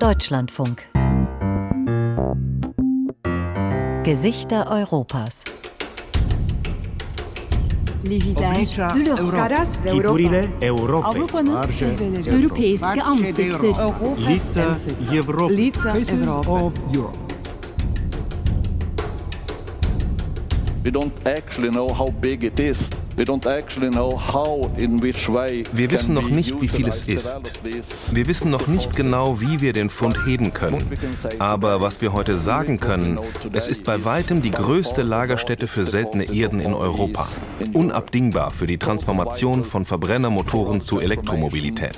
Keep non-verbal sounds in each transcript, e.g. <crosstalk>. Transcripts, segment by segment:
Deutschlandfunk Gesichter Europas Les visages de l'Europe. Caras Figurile Europei. Avrupa'nın Europeiske ansikter. Лица Европы. Лица Европы. We don't actually know how big it is. Wir wissen noch nicht, wie viel es ist. Wir wissen noch nicht genau, wie wir den Fund heben können. Aber was wir heute sagen können, es ist bei weitem die größte Lagerstätte für seltene Erden in Europa. Unabdingbar für die Transformation von Verbrennermotoren zu Elektromobilität.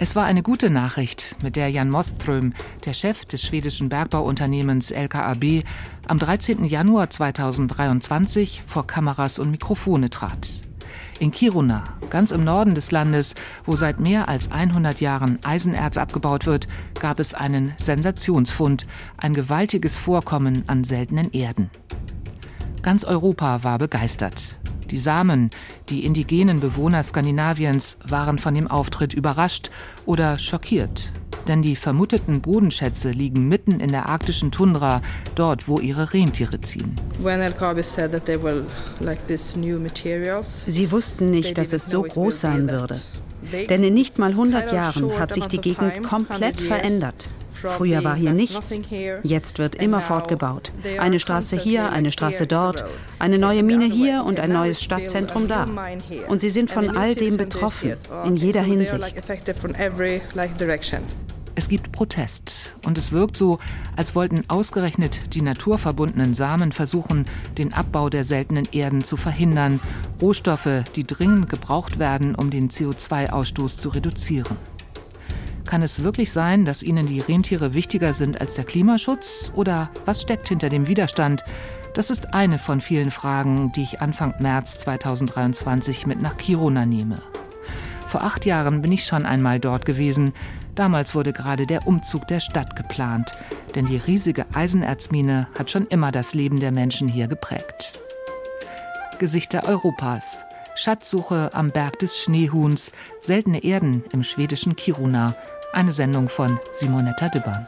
Es war eine gute Nachricht, mit der Jan Moström, der Chef des schwedischen Bergbauunternehmens LKAB, am 13. Januar 2023 vor Kameras und Mikrofone trat. In Kiruna, ganz im Norden des Landes, wo seit mehr als 100 Jahren Eisenerz abgebaut wird, gab es einen Sensationsfund, ein gewaltiges Vorkommen an seltenen Erden. Ganz Europa war begeistert. Die Samen, die indigenen Bewohner Skandinaviens, waren von dem Auftritt überrascht oder schockiert. Denn die vermuteten Bodenschätze liegen mitten in der arktischen Tundra, dort, wo ihre Rentiere ziehen. When LKAB said that they were like these new materials, Sie wussten nicht, dass es so groß sein würde. Denn in nicht mal 100 Jahren hat sich die Gegend komplett verändert. Früher war hier nichts, jetzt wird immer fortgebaut. Eine Straße hier, eine Straße dort, eine neue Mine hier und ein neues Stadtzentrum da. Und sie sind von all dem betroffen, in jeder Hinsicht. Es gibt Protest. Und es wirkt so, als wollten ausgerechnet die naturverbundenen Samen versuchen, den Abbau der seltenen Erden zu verhindern, Rohstoffe, die dringend gebraucht werden, um den CO2-Ausstoß zu reduzieren. Kann es wirklich sein, dass Ihnen die Rentiere wichtiger sind als der Klimaschutz? Oder was steckt hinter dem Widerstand? Das ist eine von vielen Fragen, die ich Anfang März 2023 mit nach Kiruna nehme. Vor acht Jahren bin ich schon einmal dort gewesen. Damals wurde gerade der Umzug der Stadt geplant, denn die riesige Eisenerzmine hat schon immer das Leben der Menschen hier geprägt. Gesichter Europas. Schatzsuche am Berg des Schneehuhns, seltene Erden im schwedischen Kiruna. Eine Sendung von Simonetta Dibban.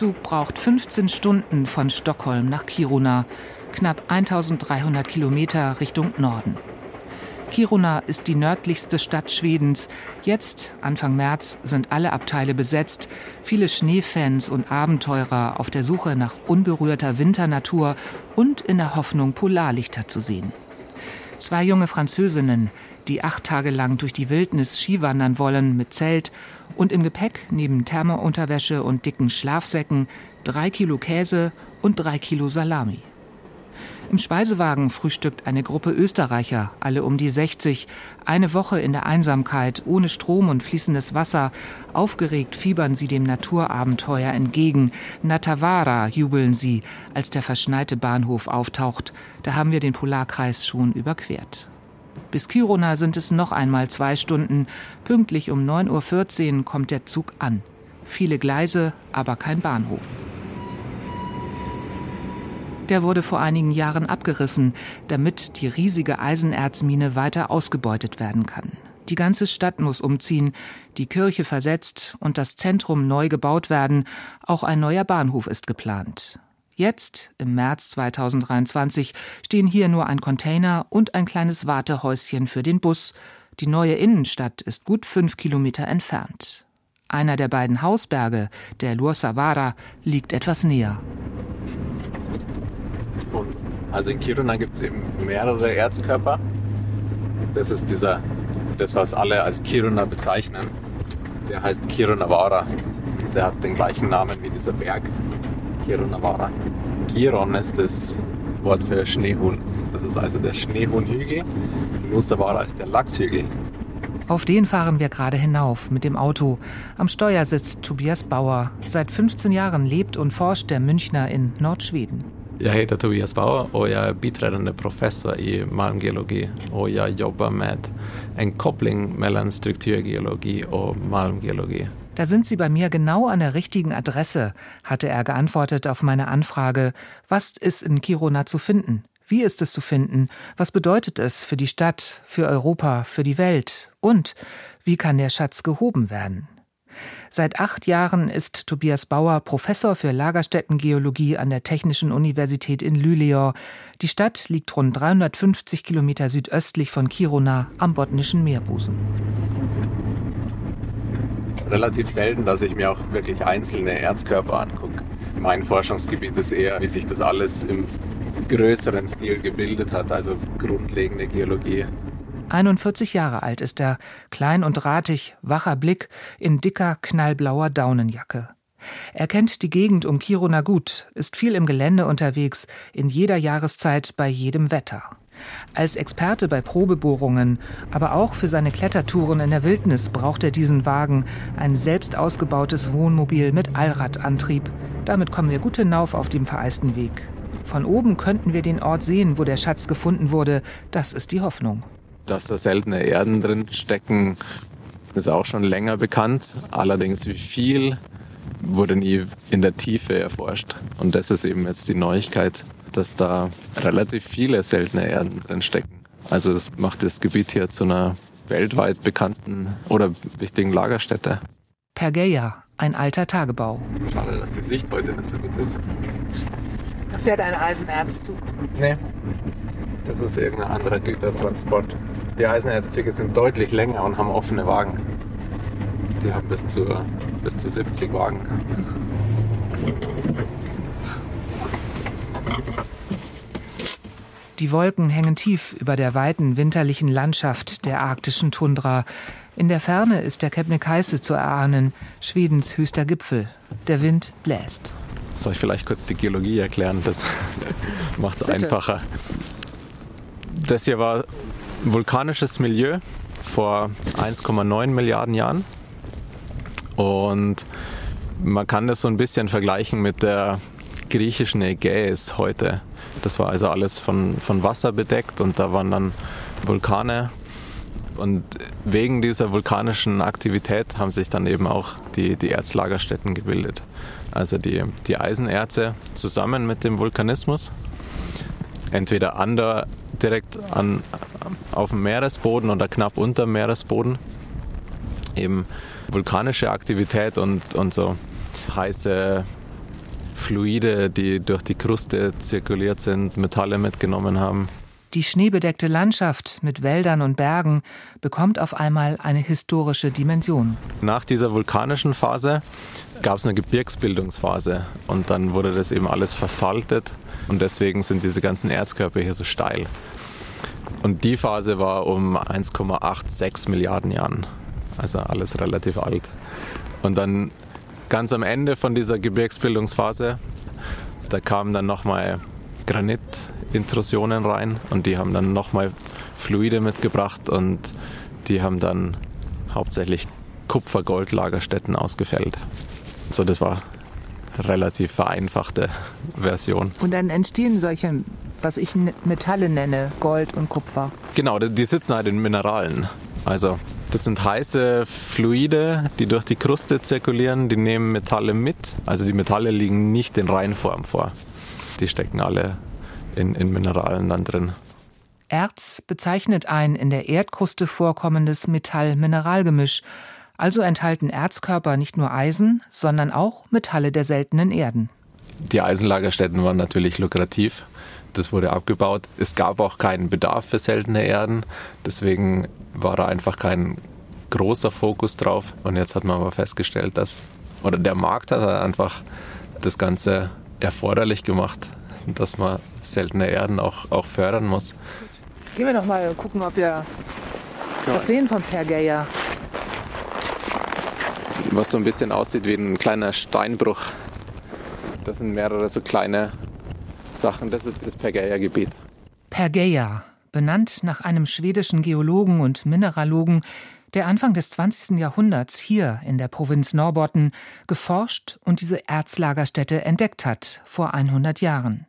Nachtzug braucht 15 Stunden von Stockholm nach Kiruna, knapp 1300 Kilometer Richtung Norden. Kiruna ist die nördlichste Stadt Schwedens. Jetzt, Anfang März, sind alle Abteile besetzt. Viele Schneefans und Abenteurer auf der Suche nach unberührter Winternatur und in der Hoffnung, Polarlichter zu sehen. Zwei junge Französinnen, die acht Tage lang durch die Wildnis Skiwandern wollen mit Zelt und im Gepäck neben Thermounterwäsche und dicken Schlafsäcken drei Kilo Käse und drei Kilo Salami. Im Speisewagen frühstückt eine Gruppe Österreicher, alle um die 60, eine Woche in der Einsamkeit, ohne Strom und fließendes Wasser. Aufgeregt fiebern sie dem Naturabenteuer entgegen. Natavara jubeln sie, als der verschneite Bahnhof auftaucht. Da haben wir den Polarkreis schon überquert. Bis Kiruna sind es noch einmal zwei Stunden. Pünktlich um 9.14 Uhr kommt der Zug an. Viele Gleise, aber kein Bahnhof. Der wurde vor einigen Jahren abgerissen, damit die riesige Eisenerzmine weiter ausgebeutet werden kann. Die ganze Stadt muss umziehen, die Kirche versetzt und das Zentrum neu gebaut werden. Auch ein neuer Bahnhof ist geplant. Jetzt, im März 2023, stehen hier nur ein Container und ein kleines Wartehäuschen für den Bus. Die neue Innenstadt ist gut fünf Kilometer entfernt. Einer der beiden Hausberge, der Luossavaara, liegt etwas näher. Also in Kiruna gibt es eben mehrere Erzkörper. Das ist dieser, das was alle als Kiruna bezeichnen. Der heißt Kirunavara. Der hat den gleichen Namen wie dieser Berg. Kirunavara. Kiron ist das Wort für Schneehuhn. Das ist also der Schneehuhnhügel. Luossavaara ist der Lachshügel. Auf den fahren wir gerade hinauf mit dem Auto. Am Steuer sitzt Tobias Bauer. Seit 15 Jahren lebt und forscht der Münchner in Nordschweden. Jag heter Tobias Bauer och jag är biträdande professor i malmgeologi och jag jobbar med en koppling mellan strukturgeologi och malmgeologi. Da sind Sie bei mir genau an der richtigen Adresse, hatte er geantwortet auf meine Anfrage, was ist in Kiruna zu finden? Wie ist es zu finden? Was bedeutet es für die Stadt, für Europa, für die Welt? Und wie kann der Schatz gehoben werden? Seit acht Jahren ist Tobias Bauer Professor für Lagerstättengeologie an der Technischen Universität in Luleå. Die Stadt liegt rund 350 Kilometer südöstlich von Kiruna am Botnischen Meerbusen. Relativ selten, dass ich mir auch wirklich einzelne Erzkörper angucke. Mein Forschungsgebiet ist eher, wie sich das alles im größeren Stil gebildet hat, also grundlegende Geologie. 41 Jahre alt ist er, klein und drahtig, wacher Blick, in dicker, knallblauer Daunenjacke. Er kennt die Gegend um Kiruna gut, ist viel im Gelände unterwegs, in jeder Jahreszeit, bei jedem Wetter. Als Experte bei Probebohrungen, aber auch für seine Klettertouren in der Wildnis braucht er diesen Wagen, ein selbst ausgebautes Wohnmobil mit Allradantrieb. Damit kommen wir gut hinauf auf dem vereisten Weg. Von oben könnten wir den Ort sehen, wo der Schatz gefunden wurde. Das ist die Hoffnung. Dass da seltene Erden drin stecken, ist auch schon länger bekannt. Allerdings wie viel wurde nie in der Tiefe erforscht. Und das ist eben jetzt die Neuigkeit, dass da relativ viele seltene Erden drin stecken. Also das macht das Gebiet hier zu einer weltweit bekannten oder wichtigen Lagerstätte. Pergeia, ein alter Tagebau. Schade, dass die Sicht heute nicht so gut ist. Da fährt ein Eisenerz zu. Nee, das ist irgendein anderer Gütertransport. Die Eisenerzüge sind deutlich länger und haben offene Wagen. Die haben bis zu, bis zu 70 Wagen. Die Wolken hängen tief über der weiten winterlichen Landschaft der arktischen Tundra. In der Ferne ist der Kebnekaise zu erahnen, Schwedens höchster Gipfel. Der Wind bläst. Soll ich vielleicht kurz die Geologie erklären? Das <laughs> macht es einfacher. Das hier war vulkanisches Milieu vor 1,9 Milliarden Jahren. Und man kann das so ein bisschen vergleichen mit der griechischen Ägäis heute. Das war also alles von, von Wasser bedeckt und da waren dann Vulkane. Und wegen dieser vulkanischen Aktivität haben sich dann eben auch die, die Erzlagerstätten gebildet. Also die, die Eisenerze zusammen mit dem Vulkanismus. Entweder an der, direkt an, auf dem Meeresboden oder knapp unter dem Meeresboden. Eben vulkanische Aktivität und, und so heiße Fluide, die durch die Kruste zirkuliert sind, Metalle mitgenommen haben. Die schneebedeckte Landschaft mit Wäldern und Bergen bekommt auf einmal eine historische Dimension. Nach dieser vulkanischen Phase gab es eine Gebirgsbildungsphase und dann wurde das eben alles verfaltet und deswegen sind diese ganzen Erzkörper hier so steil. Und die Phase war um 1,86 Milliarden Jahren, also alles relativ alt. Und dann ganz am Ende von dieser Gebirgsbildungsphase, da kamen dann nochmal Granitintrusionen rein und die haben dann nochmal Fluide mitgebracht und die haben dann hauptsächlich Kupfer-Gold-Lagerstätten ausgefällt. So, das war eine relativ vereinfachte Version. Und dann entstehen solche, was ich Metalle nenne, Gold und Kupfer. Genau, die sitzen halt in Mineralen. Also das sind heiße Fluide, die durch die Kruste zirkulieren, die nehmen Metalle mit. Also die Metalle liegen nicht in Reinform vor. Die stecken alle in, in Mineralen dann drin. Erz bezeichnet ein in der Erdkruste vorkommendes Metall-Mineralgemisch. Also enthalten Erzkörper nicht nur Eisen, sondern auch Metalle der seltenen Erden. Die Eisenlagerstätten waren natürlich lukrativ. Das wurde abgebaut. Es gab auch keinen Bedarf für seltene Erden. Deswegen war da einfach kein großer Fokus drauf. Und jetzt hat man aber festgestellt, dass, oder der Markt hat einfach das Ganze erforderlich gemacht, dass man seltene Erden auch, auch fördern muss. Gehen wir doch mal gucken, ob wir was sehen von Pergeia. Was so ein bisschen aussieht wie ein kleiner Steinbruch. Das sind mehrere so kleine Sachen. Das ist das Pergeia-Gebiet. Pergeia, benannt nach einem schwedischen Geologen und Mineralogen, Der Anfang des 20. Jahrhunderts hier in der Provinz Norbotten geforscht und diese Erzlagerstätte entdeckt hat, vor 100 Jahren.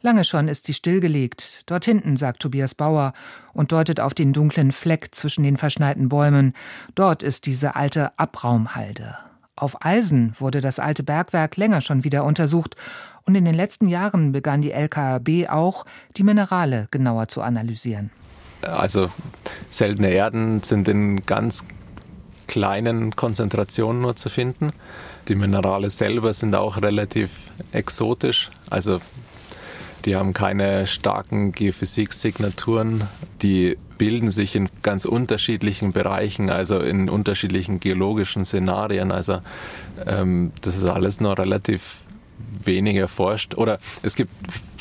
Lange schon ist sie stillgelegt. Dort hinten, sagt Tobias Bauer und deutet auf den dunklen Fleck zwischen den verschneiten Bäumen. Dort ist diese alte Abraumhalde. Auf Eisen wurde das alte Bergwerk länger schon wieder untersucht und in den letzten Jahren begann die LKAB auch, die Minerale genauer zu analysieren. Also seltene Erden sind in ganz kleinen Konzentrationen nur zu finden. Die Minerale selber sind auch relativ exotisch. Also die haben keine starken Geophysiksignaturen. Die bilden sich in ganz unterschiedlichen Bereichen, also in unterschiedlichen geologischen Szenarien. Also ähm, das ist alles noch relativ wenig erforscht. Oder es gibt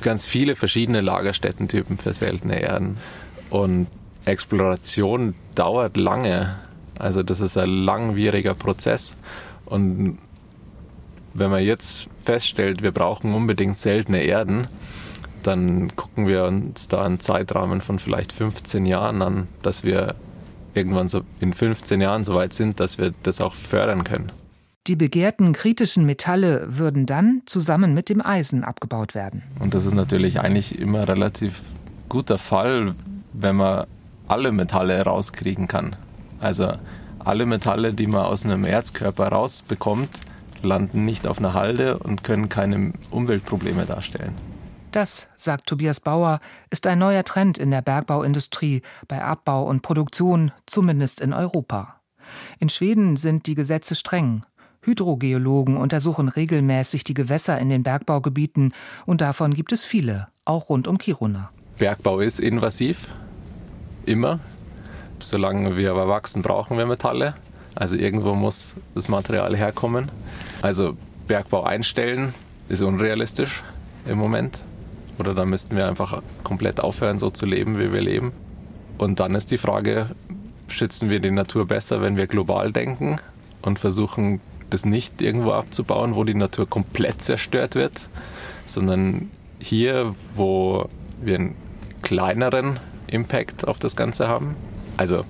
ganz viele verschiedene Lagerstättentypen für seltene Erden. Und Exploration dauert lange. Also das ist ein langwieriger Prozess. Und wenn man jetzt feststellt, wir brauchen unbedingt seltene Erden, dann gucken wir uns da einen Zeitrahmen von vielleicht 15 Jahren an, dass wir irgendwann so in 15 Jahren so weit sind, dass wir das auch fördern können. Die begehrten kritischen Metalle würden dann zusammen mit dem Eisen abgebaut werden. Und das ist natürlich eigentlich immer relativ guter Fall, wenn man alle Metalle rauskriegen kann. Also alle Metalle, die man aus einem Erzkörper rausbekommt, landen nicht auf einer Halde und können keine Umweltprobleme darstellen. Das, sagt Tobias Bauer, ist ein neuer Trend in der Bergbauindustrie, bei Abbau und Produktion, zumindest in Europa. In Schweden sind die Gesetze streng. Hydrogeologen untersuchen regelmäßig die Gewässer in den Bergbaugebieten und davon gibt es viele, auch rund um Kiruna. Bergbau ist invasiv, immer. Solange wir aber wachsen, brauchen wir Metalle. Also irgendwo muss das Material herkommen. Also Bergbau einstellen ist unrealistisch im Moment. Oder dann müssten wir einfach komplett aufhören, so zu leben, wie wir leben. Und dann ist die Frage, schützen wir die Natur besser, wenn wir global denken und versuchen, das nicht irgendwo abzubauen, wo die Natur komplett zerstört wird, sondern hier, wo wir einen kleineren Impact auf das Ganze haben. Also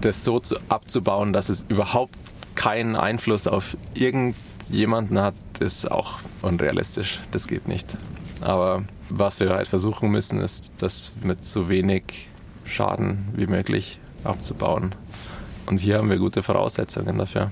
das so zu, abzubauen, dass es überhaupt keinen Einfluss auf irgendjemanden hat, ist auch unrealistisch. Das geht nicht. Aber was wir halt versuchen müssen, ist, das mit so wenig Schaden wie möglich abzubauen. Und hier haben wir gute Voraussetzungen dafür.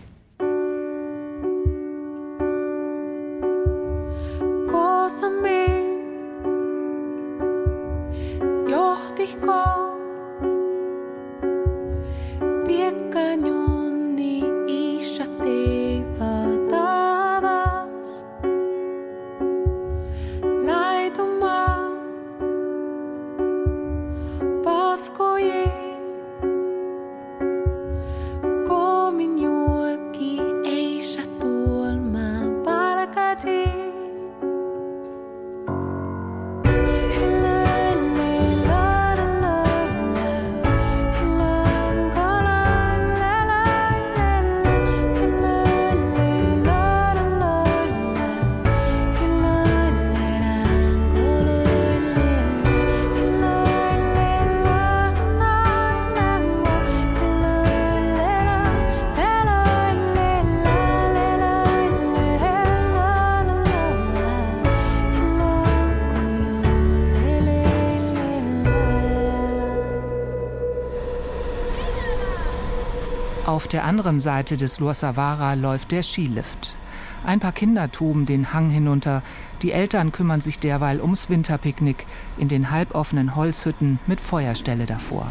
Der anderen Seite des Luossavara läuft der Skilift. Ein paar Kinder toben den Hang hinunter. Die Eltern kümmern sich derweil ums Winterpicknick in den halboffenen Holzhütten mit Feuerstelle davor.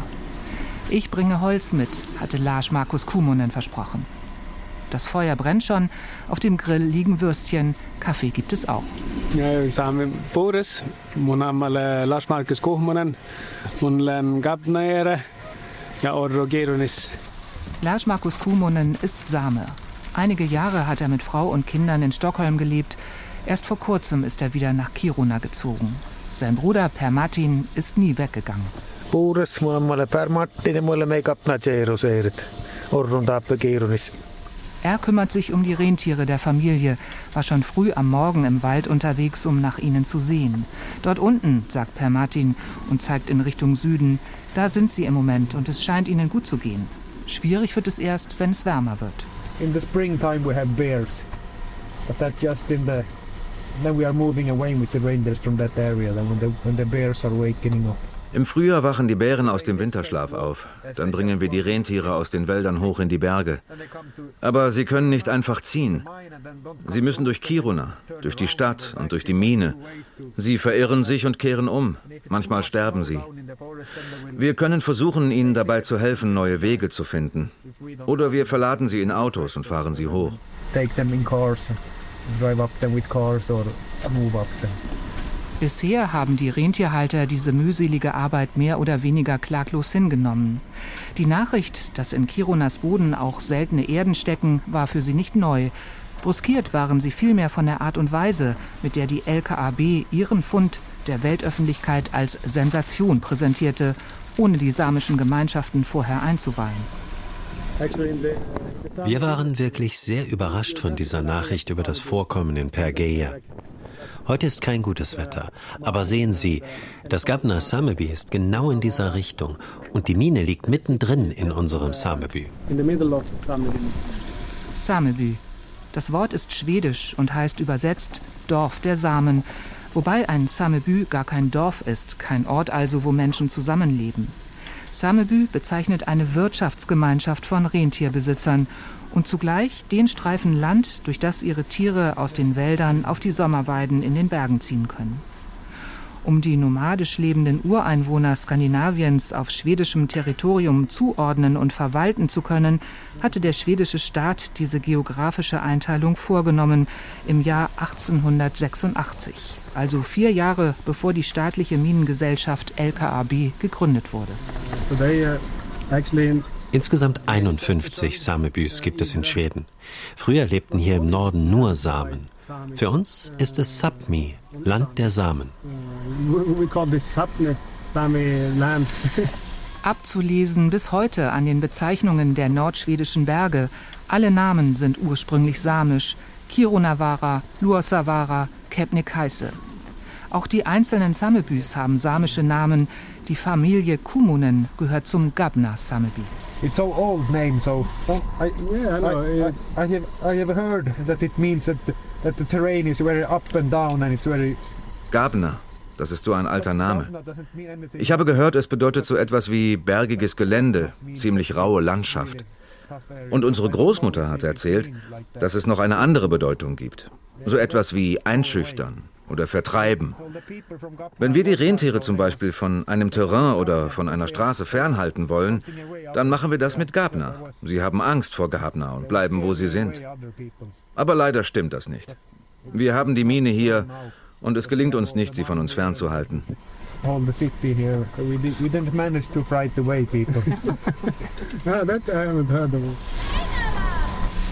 Ich bringe Holz mit, hatte Lars Markus Kumunen versprochen. Das Feuer brennt schon, auf dem Grill liegen Würstchen, Kaffee gibt es auch. Ja, saamme Boris, mun Name Lars Markus Kuhmonen, mun olen Gabnaere ja Orro Gerunis. Lars Markus Kumonen ist Same. Einige Jahre hat er mit Frau und Kindern in Stockholm gelebt. Erst vor kurzem ist er wieder nach Kiruna gezogen. Sein Bruder Per Martin ist nie weggegangen. Er kümmert sich um die Rentiere der Familie, war schon früh am Morgen im Wald unterwegs, um nach ihnen zu sehen. Dort unten, sagt Per Martin und zeigt in Richtung Süden, da sind sie im Moment und es scheint ihnen gut zu gehen. Schwierig wird es erst, wenn es wärmer wird. In the springtime we have bears, but that's just in the then we are moving away with the reindeers from that area. Then when the when the bears are wakening up. Im Frühjahr wachen die Bären aus dem Winterschlaf auf. Dann bringen wir die Rentiere aus den Wäldern hoch in die Berge. Aber sie können nicht einfach ziehen. Sie müssen durch Kiruna, durch die Stadt und durch die Mine. Sie verirren sich und kehren um. Manchmal sterben sie. Wir können versuchen, ihnen dabei zu helfen, neue Wege zu finden. Oder wir verladen sie in Autos und fahren sie hoch. Take them in cars, drive up them with cars or move up them. Bisher haben die Rentierhalter diese mühselige Arbeit mehr oder weniger klaglos hingenommen. Die Nachricht, dass in Kirunas Boden auch seltene Erden stecken, war für sie nicht neu. Bruskiert waren sie vielmehr von der Art und Weise, mit der die LKAB ihren Fund der Weltöffentlichkeit als Sensation präsentierte, ohne die samischen Gemeinschaften vorher einzuweihen. Wir waren wirklich sehr überrascht von dieser Nachricht über das Vorkommen in Pergeia. Heute ist kein gutes Wetter, aber sehen Sie, das Gabna Sameby ist genau in dieser Richtung und die Mine liegt mittendrin in unserem Sameby. Sameby. Das Wort ist schwedisch und heißt übersetzt Dorf der Samen, wobei ein Sameby gar kein Dorf ist, kein Ort also, wo Menschen zusammenleben. Sameby bezeichnet eine Wirtschaftsgemeinschaft von Rentierbesitzern und zugleich den Streifen Land, durch das ihre Tiere aus den Wäldern auf die Sommerweiden in den Bergen ziehen können. Um die nomadisch lebenden Ureinwohner Skandinaviens auf schwedischem Territorium zuordnen und verwalten zu können, hatte der schwedische Staat diese geografische Einteilung vorgenommen im Jahr 1886, also vier Jahre bevor die staatliche Minengesellschaft LKAB gegründet wurde. So they, uh, Insgesamt 51 Samebys gibt es in Schweden. Früher lebten hier im Norden nur Samen. Für uns ist es Sapmi, Land der Samen. <laughs> Abzulesen bis heute an den Bezeichnungen der nordschwedischen Berge. Alle Namen sind ursprünglich samisch. Kirunavara, Luossavaara, Kebnekaise. Auch die einzelnen Samebys haben samische Namen. Die Familie Kumunen gehört zum Gabna Sameby. It's so old name, so I, yeah, I, know. I, I, have, I have heard that it means that, that the terrain is very up and down and it's very Gabner. Das ist so ein alter Name. Ich habe gehört, es bedeutet so etwas wie bergiges Gelände, ziemlich raue Landschaft. Und unsere Großmutter hat erzählt, dass es noch eine andere Bedeutung gibt. So etwas wie einschüchtern oder vertreiben. Wenn wir die Rentiere zum Beispiel von einem Terrain oder von einer Straße fernhalten wollen, dann machen wir das mit Gabner. Sie haben Angst vor Gabner und bleiben, wo sie sind. Aber leider stimmt das nicht. Wir haben die Mine hier und es gelingt uns nicht, sie von uns fernzuhalten.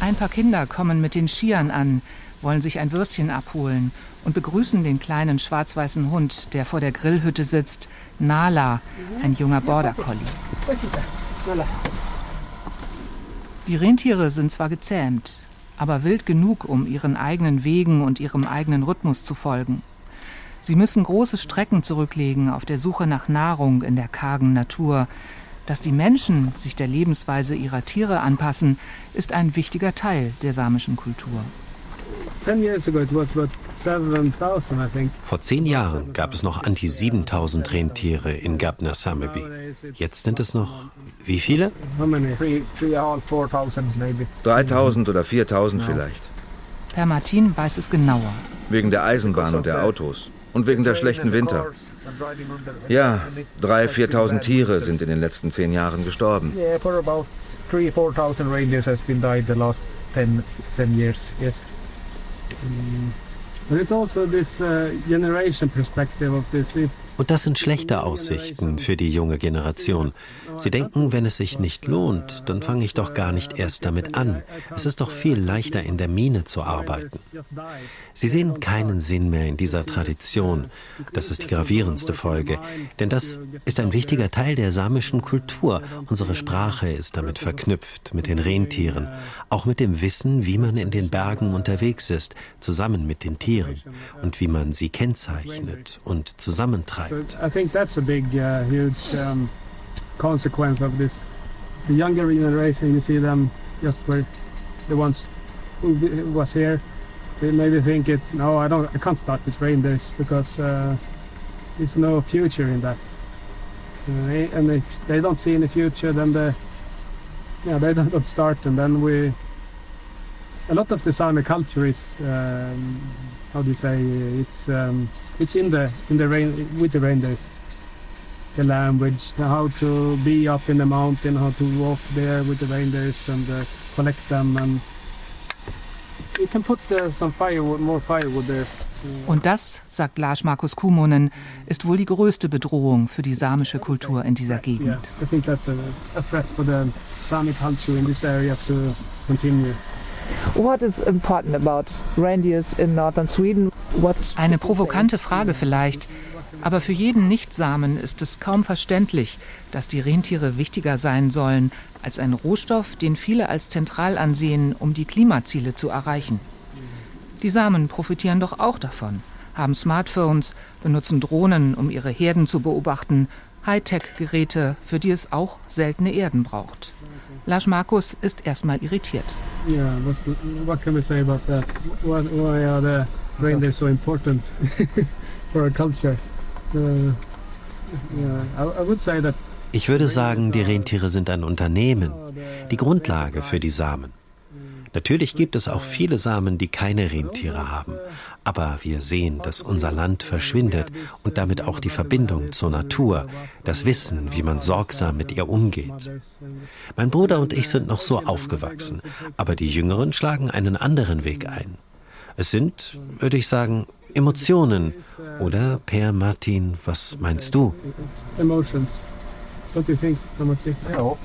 Ein paar Kinder kommen mit den Skiern an, wollen sich ein Würstchen abholen und begrüßen den kleinen schwarz-weißen Hund, der vor der Grillhütte sitzt, Nala, ein junger Border Collie. Die Rentiere sind zwar gezähmt, aber wild genug, um ihren eigenen Wegen und ihrem eigenen Rhythmus zu folgen. Sie müssen große Strecken zurücklegen auf der Suche nach Nahrung in der kargen Natur. Dass die Menschen sich der Lebensweise ihrer Tiere anpassen, ist ein wichtiger Teil der samischen Kultur. Vor zehn Jahren gab es noch an die 7000 Rentiere in Gabna Sameby. Jetzt sind es noch wie viele? 3000 oder 4000 vielleicht. Per Martin weiß es genauer. Wegen der Eisenbahn und der Autos. Und wegen der schlechten Winter. Ja, 3.000, 4.000 Tiere sind in den letzten zehn Jahren gestorben. Yeah, for about 3.000, 4.000 reindeers has been died the last 10, 10 years, yes. But it's also this uh, generation perspective of this. Und das sind schlechte Aussichten für die junge Generation. Sie denken, wenn es sich nicht lohnt, dann fange ich doch gar nicht erst damit an. Es ist doch viel leichter, in der Mine zu arbeiten. Sie sehen keinen Sinn mehr in dieser Tradition. Das ist die gravierendste Folge. Denn das ist ein wichtiger Teil der samischen Kultur. Unsere Sprache ist damit verknüpft, mit den Rentieren. Auch mit dem Wissen, wie man in den Bergen unterwegs ist, zusammen mit den Tieren. Und wie man sie kennzeichnet und zusammentreibt. I think that's a big, uh, huge um, consequence of this the younger generation, you see them just were the ones who was here. They maybe think it's no, I don't, I can't start with reindeers because uh, there's no future in that. Uh, and if they don't see any future, then the yeah they <laughs> don't start, and then we. A lot of the Sami culture is um, how do you say it's um, it's in the in the rain with the reindeers the language, how to be up in the mountain, how to walk there with the reindeers and uh, collect them. And you can put uh, some firewood, more firewood there. Und das, sagt Lars Markus Kumonen, ist wohl die größte Bedrohung für die samische Kultur in dieser Gegend. Yeah, I think that's a, a threat for the Sami culture in this area to continue. What is important about reindeers in northern Sweden? What Eine provokante Frage vielleicht. Aber für jeden Nichtsamen ist es kaum verständlich, dass die Rentiere wichtiger sein sollen als ein Rohstoff, den viele als zentral ansehen, um die Klimaziele zu erreichen. Die Samen profitieren doch auch davon, haben Smartphones, benutzen Drohnen, um ihre Herden zu beobachten, Hightech-Geräte, für die es auch seltene Erden braucht. Lars Markus ist erstmal irritiert. Yeah, what, what can we say about that? Why, why are the reindeer so important <laughs> for our culture? Uh, yeah, I, I would say that Ich würde sagen, die Rentiere sind ein Unternehmen, die Grundlage für die Samen. Natürlich gibt es auch viele Samen, die keine Rentiere haben. Aber wir sehen, dass unser Land verschwindet und damit auch die Verbindung zur Natur, das Wissen, wie man sorgsam mit ihr umgeht. Mein Bruder und ich sind noch so aufgewachsen, aber die Jüngeren schlagen einen anderen Weg ein. Es sind, würde ich sagen, Emotionen. Oder, Per Martin, was meinst du? Emotions. Don't you think, Ja.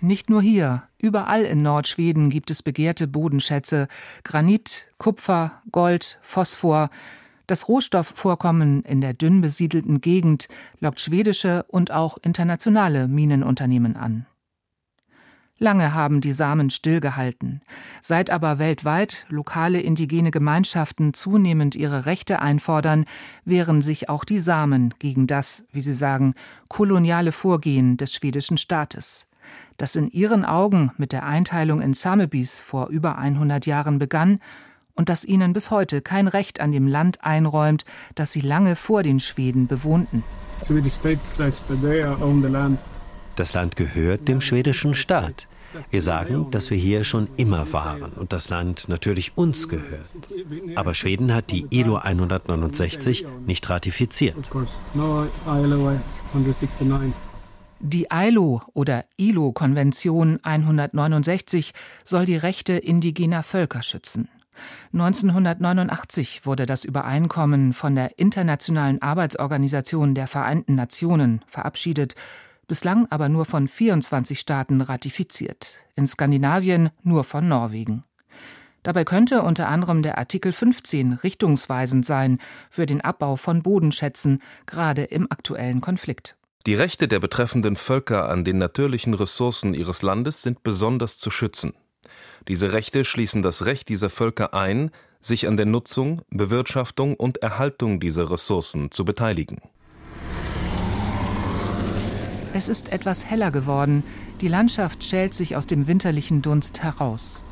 Nicht nur hier, überall in Nordschweden gibt es begehrte Bodenschätze, Granit, Kupfer, Gold, Phosphor. Das Rohstoffvorkommen in der dünn besiedelten Gegend lockt schwedische und auch internationale Minenunternehmen an. Lange haben die Samen stillgehalten. Seit aber weltweit lokale indigene Gemeinschaften zunehmend ihre Rechte einfordern, wehren sich auch die Samen gegen das, wie sie sagen, koloniale Vorgehen des schwedischen Staates das in ihren Augen mit der Einteilung in Samebys vor über 100 Jahren begann und das ihnen bis heute kein Recht an dem Land einräumt, das sie lange vor den Schweden bewohnten. Das Land gehört dem schwedischen Staat. Wir sagen, dass wir hier schon immer waren und das Land natürlich uns gehört. Aber Schweden hat die ILO 169 nicht ratifiziert. Die ILO oder ILO-Konvention 169 soll die Rechte indigener Völker schützen. 1989 wurde das Übereinkommen von der Internationalen Arbeitsorganisation der Vereinten Nationen verabschiedet, bislang aber nur von 24 Staaten ratifiziert, in Skandinavien nur von Norwegen. Dabei könnte unter anderem der Artikel 15 richtungsweisend sein für den Abbau von Bodenschätzen, gerade im aktuellen Konflikt. Die Rechte der betreffenden Völker an den natürlichen Ressourcen ihres Landes sind besonders zu schützen. Diese Rechte schließen das Recht dieser Völker ein, sich an der Nutzung, Bewirtschaftung und Erhaltung dieser Ressourcen zu beteiligen. Es ist etwas heller geworden, die Landschaft schält sich aus dem winterlichen Dunst heraus.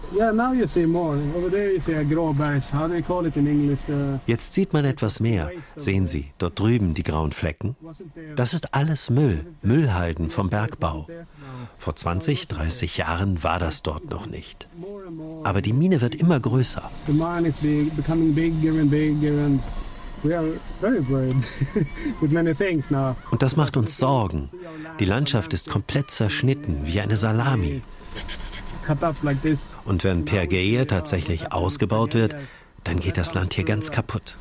Jetzt sieht man etwas mehr. Sehen Sie, dort drüben die grauen Flecken? Das ist alles Müll, Müllhalden vom Bergbau. Vor 20, 30 Jahren war das dort noch nicht. Aber die Mine wird immer größer. <laughs> Und das macht uns Sorgen. Die Landschaft ist komplett zerschnitten, wie eine Salami. Und wenn Pergeie tatsächlich ausgebaut wird, dann geht das Land hier ganz kaputt.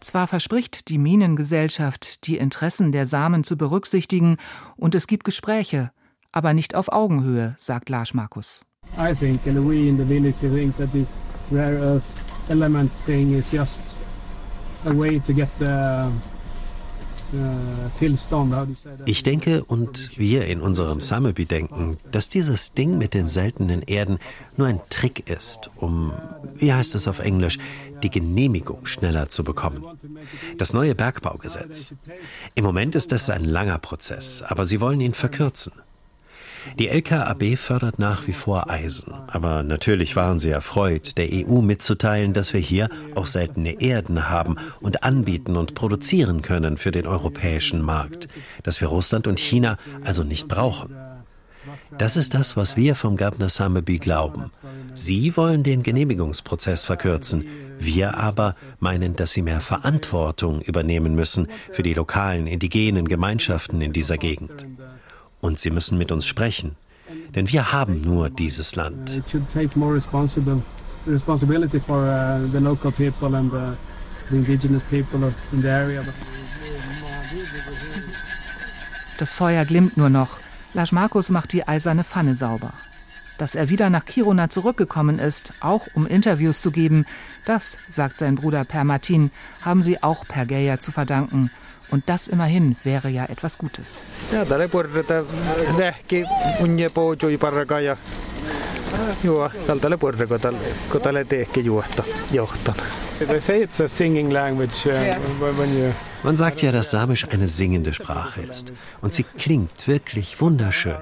Zwar verspricht die Minengesellschaft, die Interessen der Samen zu berücksichtigen, und es gibt Gespräche, aber nicht auf Augenhöhe, sagt Lars Markus. I think, we in the village think that this rare earth element thing is just a way to get the Ich denke und wir in unserem Summerby denken, dass dieses Ding mit den seltenen Erden nur ein Trick ist, um, wie heißt es auf Englisch, die Genehmigung schneller zu bekommen. Das neue Bergbaugesetz. Im Moment ist das ein langer Prozess, aber sie wollen ihn verkürzen. Die LKAB fördert nach wie vor Eisen, aber natürlich waren sie erfreut, der EU mitzuteilen, dass wir hier auch seltene Erden haben und anbieten und produzieren können für den europäischen Markt, dass wir Russland und China also nicht brauchen. Das ist das, was wir vom Gabner Sameby glauben. Sie wollen den Genehmigungsprozess verkürzen, wir aber meinen, dass sie mehr Verantwortung übernehmen müssen für die lokalen indigenen Gemeinschaften in dieser Gegend. Und sie müssen mit uns sprechen, denn wir haben nur dieses Land. Das Feuer glimmt nur noch. Lars Markus macht die eiserne Pfanne sauber. Dass er wieder nach Kiruna zurückgekommen ist, auch um Interviews zu geben, das, sagt sein Bruder Per Martin, haben sie auch Per Geyer zu verdanken. Und das immerhin wäre ja etwas Gutes. Ja, Joo, tältä purre, kun tälle, kun tälle teekki juotta, johtan. They say it's a singing language when you... Man sagt ja, dass Samisch eine singende Sprache ist. Und sie klingt wirklich wunderschön.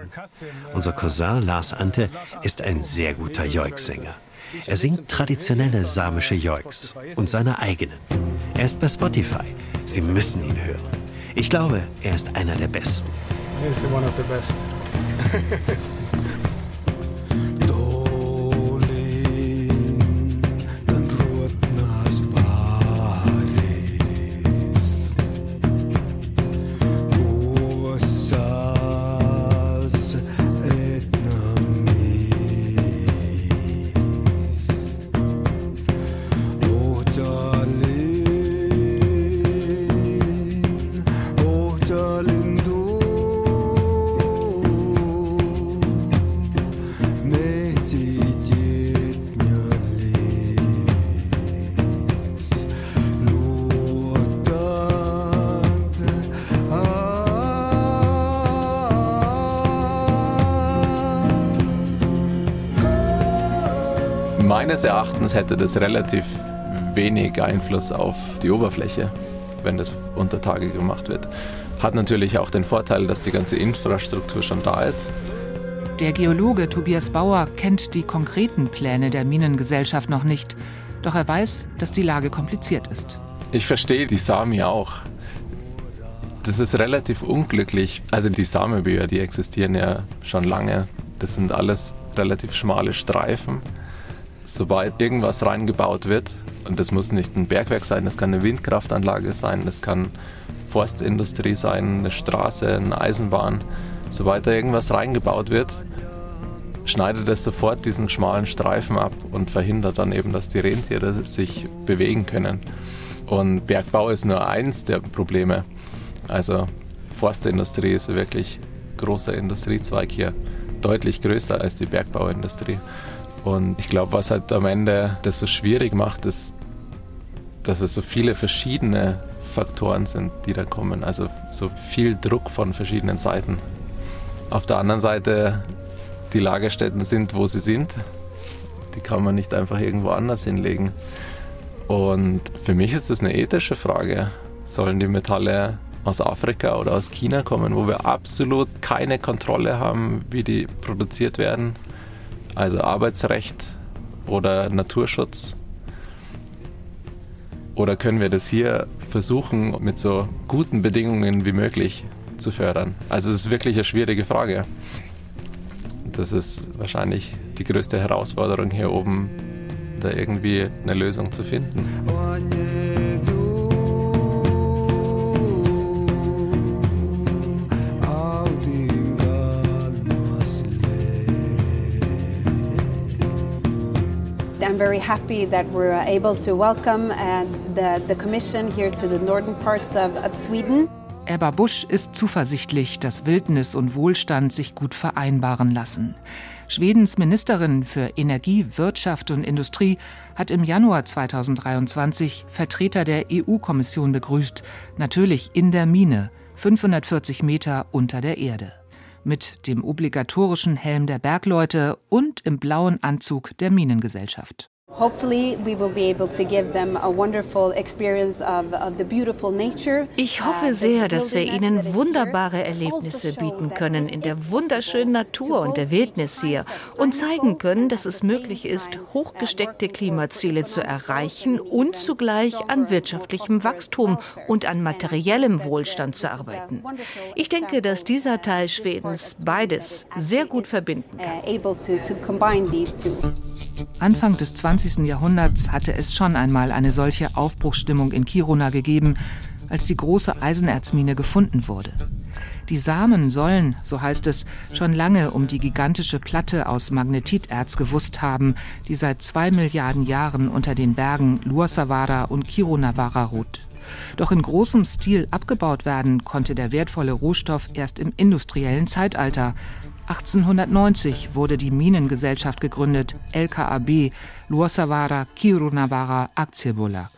Unser Cousin Lars Ante ist ein sehr guter Joik-Sänger. Er singt traditionelle samische Joiks und seine eigenen. Er ist bei Spotify. Sie müssen ihn hören. Ich glaube, er ist einer der Besten. He's one of the best. Meines Erachtens hätte das relativ wenig Einfluss auf die Oberfläche, wenn das unter Tage gemacht wird. Hat natürlich auch den Vorteil, dass die ganze Infrastruktur schon da ist. Der Geologe Tobias Bauer kennt die konkreten Pläne der Minengesellschaft noch nicht, doch er weiß, dass die Lage kompliziert ist. Ich verstehe die Sami auch. Das ist relativ unglücklich. Also die Samebücher, die existieren ja schon lange. Das sind alles relativ schmale Streifen sobald irgendwas reingebaut wird, und das muss nicht ein Bergwerk sein, das kann eine Windkraftanlage sein, das kann Forstindustrie sein, eine Straße, eine Eisenbahn, sobald da irgendwas reingebaut wird, schneidet es sofort diesen schmalen Streifen ab und verhindert dann eben, dass die Rentiere sich bewegen können. Und Bergbau ist nur eins der Probleme. Also Forstindustrie ist wirklich großer Industriezweig hier, deutlich größer als die Bergbauindustrie. Und ich glaube, was halt am Ende das so schwierig macht, ist, dass es so viele verschiedene Faktoren sind, die da kommen. Also so viel Druck von verschiedenen Seiten. Auf der anderen Seite, die Lagerstätten sind, wo sie sind. Die kann man nicht einfach irgendwo anders hinlegen. Und für mich ist das eine ethische Frage. Sollen die Metalle aus Afrika oder aus China kommen, wo wir absolut keine Kontrolle haben, wie die produziert werden? Also Arbeitsrecht oder Naturschutz? Oder können wir das hier versuchen, mit so guten Bedingungen wie möglich zu fördern? Also es ist wirklich eine schwierige Frage. Das ist wahrscheinlich die größte Herausforderung hier oben, da irgendwie eine Lösung zu finden. Very happy that we're able to welcome uh, the, the Commission here to the northern parts of, of Sweden. Ebba Busch ist zuversichtlich, dass Wildnis und Wohlstand sich gut vereinbaren lassen. Schwedens Ministerin für Energie, Wirtschaft und Industrie hat im Januar 2023 Vertreter der EU-Kommission begrüßt, natürlich in der Mine, 540 Meter unter der Erde. Mit dem obligatorischen Helm der Bergleute und im blauen Anzug der Minengesellschaft. Ich hoffe sehr, dass wir ihnen wunderbare Erlebnisse bieten können in der wunderschönen Natur und der Wildnis hier und zeigen können, dass es möglich ist, hochgesteckte Klimaziele zu erreichen und zugleich an wirtschaftlichem Wachstum und an materiellem Wohlstand zu arbeiten. Ich denke, dass dieser Teil Schwedens beides sehr gut verbinden kann. Anfang des 20. Jahrhunderts hatte es schon einmal eine solche Aufbruchsstimmung in Kiruna gegeben, als die große Eisenerzmine gefunden wurde. Die Samen sollen, so heißt es, schon lange um die gigantische Platte aus Magnetiterz gewusst haben, die seit zwei Milliarden Jahren unter den Bergen Luossavaara und Kirunavaara ruht. Doch in großem Stil abgebaut werden konnte der wertvolle Rohstoff erst im industriellen Zeitalter, 1890 wurde die Minengesellschaft gegründet, LKAB, Luossavaara Kirunavaara Aktiebolag,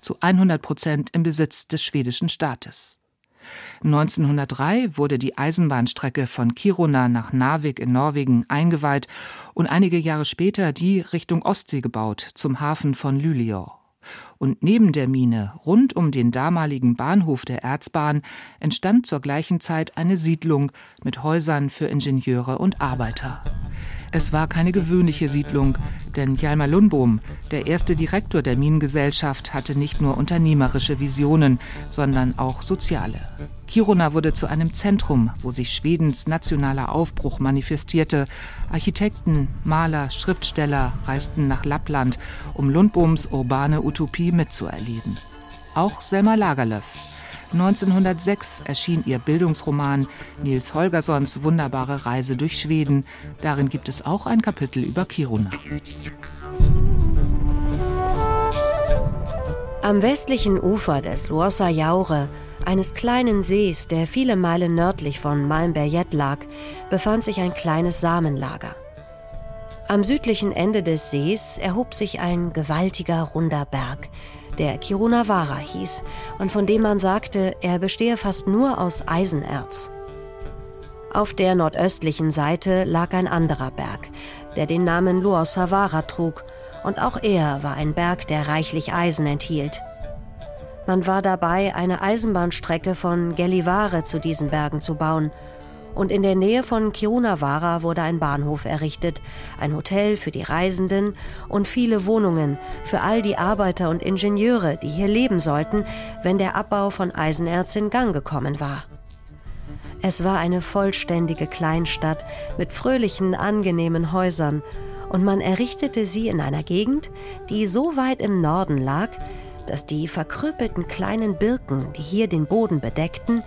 zu 100 Prozent im Besitz des schwedischen Staates. 1903 wurde die Eisenbahnstrecke von Kiruna nach Narvik in Norwegen eingeweiht und einige Jahre später die Richtung Ostsee gebaut, zum Hafen von Luleå und neben der Mine, rund um den damaligen Bahnhof der Erzbahn, entstand zur gleichen Zeit eine Siedlung mit Häusern für Ingenieure und Arbeiter. Es war keine gewöhnliche Siedlung, denn Hjalmar Lundbohm, der erste Direktor der Minengesellschaft, hatte nicht nur unternehmerische Visionen, sondern auch soziale. Kiruna wurde zu einem Zentrum, wo sich Schwedens nationaler Aufbruch manifestierte. Architekten, Maler, Schriftsteller reisten nach Lappland, um Lundbohms urbane Utopie mitzuerleben. Auch Selma Lagerlöf. 1906 erschien ihr Bildungsroman Nils Holgerssons wunderbare Reise durch Schweden. Darin gibt es auch ein Kapitel über Kiruna. Am westlichen Ufer des Luossa Jaure eines kleinen Sees, der viele Meilen nördlich von Malmberget lag, befand sich ein kleines Samenlager. Am südlichen Ende des Sees erhob sich ein gewaltiger runder Berg, der Kirunavara hieß und von dem man sagte, er bestehe fast nur aus Eisenerz. Auf der nordöstlichen Seite lag ein anderer Berg, der den Namen Luossavara trug, und auch er war ein Berg, der reichlich Eisen enthielt. Man war dabei, eine Eisenbahnstrecke von Gellivare zu diesen Bergen zu bauen. Und in der Nähe von Kirunavara wurde ein Bahnhof errichtet, ein Hotel für die Reisenden und viele Wohnungen für all die Arbeiter und Ingenieure, die hier leben sollten, wenn der Abbau von Eisenerz in Gang gekommen war. Es war eine vollständige Kleinstadt mit fröhlichen, angenehmen Häusern, und man errichtete sie in einer Gegend, die so weit im Norden lag, dass die verkrüppelten kleinen Birken, die hier den Boden bedeckten,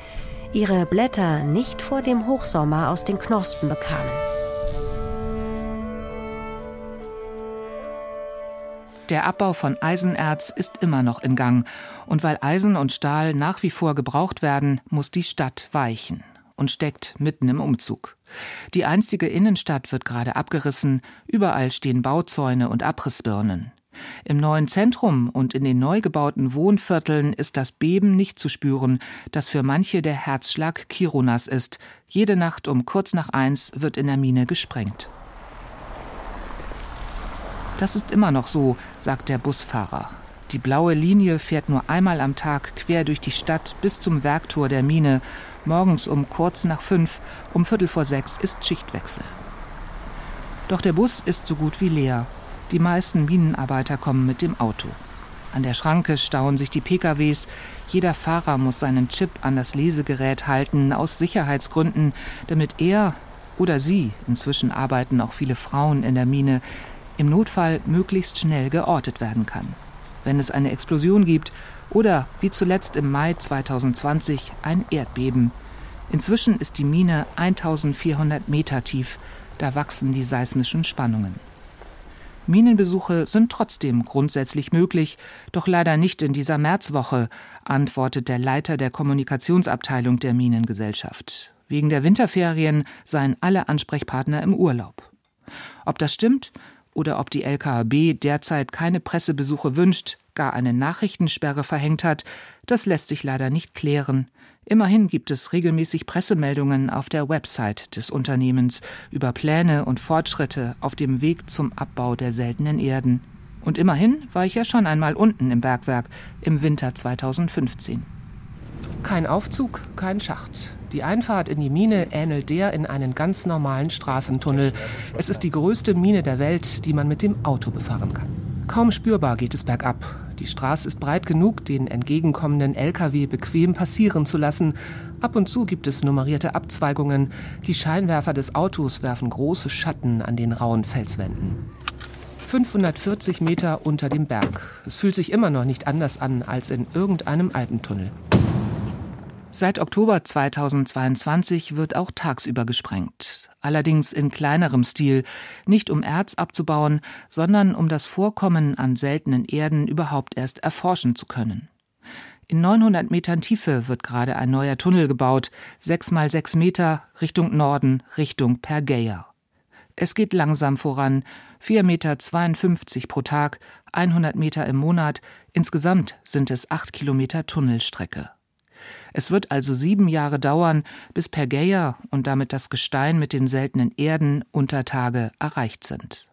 ihre Blätter nicht vor dem Hochsommer aus den Knospen bekamen. Der Abbau von Eisenerz ist immer noch in Gang, und weil Eisen und Stahl nach wie vor gebraucht werden, muss die Stadt weichen und steckt mitten im Umzug. Die einstige Innenstadt wird gerade abgerissen, überall stehen Bauzäune und Abrissbirnen. Im neuen Zentrum und in den neu gebauten Wohnvierteln ist das Beben nicht zu spüren, das für manche der Herzschlag Kirunas ist. Jede Nacht um kurz nach eins wird in der Mine gesprengt. Das ist immer noch so, sagt der Busfahrer. Die blaue Linie fährt nur einmal am Tag quer durch die Stadt bis zum Werktor der Mine. Morgens um kurz nach fünf, um Viertel vor sechs ist Schichtwechsel. Doch der Bus ist so gut wie leer. Die meisten Minenarbeiter kommen mit dem Auto. An der Schranke stauen sich die PKWs. Jeder Fahrer muss seinen Chip an das Lesegerät halten, aus Sicherheitsgründen, damit er oder sie, inzwischen arbeiten auch viele Frauen in der Mine, im Notfall möglichst schnell geortet werden kann. Wenn es eine Explosion gibt oder, wie zuletzt im Mai 2020, ein Erdbeben. Inzwischen ist die Mine 1400 Meter tief, da wachsen die seismischen Spannungen. Minenbesuche sind trotzdem grundsätzlich möglich, doch leider nicht in dieser Märzwoche, antwortet der Leiter der Kommunikationsabteilung der Minengesellschaft. Wegen der Winterferien seien alle Ansprechpartner im Urlaub. Ob das stimmt oder ob die LKAB derzeit keine Pressebesuche wünscht, gar eine Nachrichtensperre verhängt hat, das lässt sich leider nicht klären. Immerhin gibt es regelmäßig Pressemeldungen auf der Website des Unternehmens über Pläne und Fortschritte auf dem Weg zum Abbau der seltenen Erden. Und immerhin war ich ja schon einmal unten im Bergwerk im Winter 2015. Kein Aufzug, kein Schacht. Die Einfahrt in die Mine ähnelt der in einen ganz normalen Straßentunnel. Es ist die größte Mine der Welt, die man mit dem Auto befahren kann. Kaum spürbar geht es bergab. Die Straße ist breit genug, den entgegenkommenden Lkw bequem passieren zu lassen. Ab und zu gibt es nummerierte Abzweigungen. Die Scheinwerfer des Autos werfen große Schatten an den rauen Felswänden. 540 Meter unter dem Berg. Es fühlt sich immer noch nicht anders an als in irgendeinem Alpentunnel. Seit Oktober 2022 wird auch tagsüber gesprengt. Allerdings in kleinerem Stil, nicht um Erz abzubauen, sondern um das Vorkommen an seltenen Erden überhaupt erst erforschen zu können. In 900 Metern Tiefe wird gerade ein neuer Tunnel gebaut, sechs mal sechs Meter Richtung Norden, Richtung Pergeia. Es geht langsam voran, 4,52 Meter pro Tag, 100 Meter im Monat, insgesamt sind es acht Kilometer Tunnelstrecke. Es wird also sieben Jahre dauern, bis Pergeia und damit das Gestein mit den seltenen Erden unter Tage erreicht sind.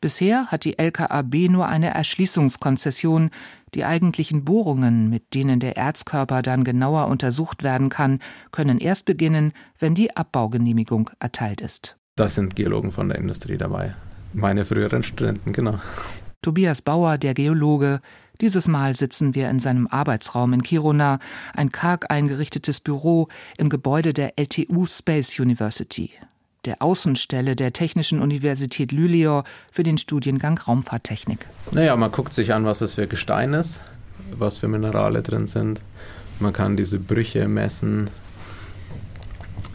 Bisher hat die LKAB nur eine Erschließungskonzession. Die eigentlichen Bohrungen, mit denen der Erzkörper dann genauer untersucht werden kann, können erst beginnen, wenn die Abbaugenehmigung erteilt ist. Das sind Geologen von der Industrie dabei. Meine früheren Studenten, genau. Tobias Bauer, der Geologe, dieses Mal sitzen wir in seinem Arbeitsraum in Kiruna, ein karg eingerichtetes Büro im Gebäude der LTU Space University, der Außenstelle der Technischen Universität Luleå für den Studiengang Raumfahrttechnik. Naja, man guckt sich an, was das für Gestein ist, was für Minerale drin sind. Man kann diese Brüche messen.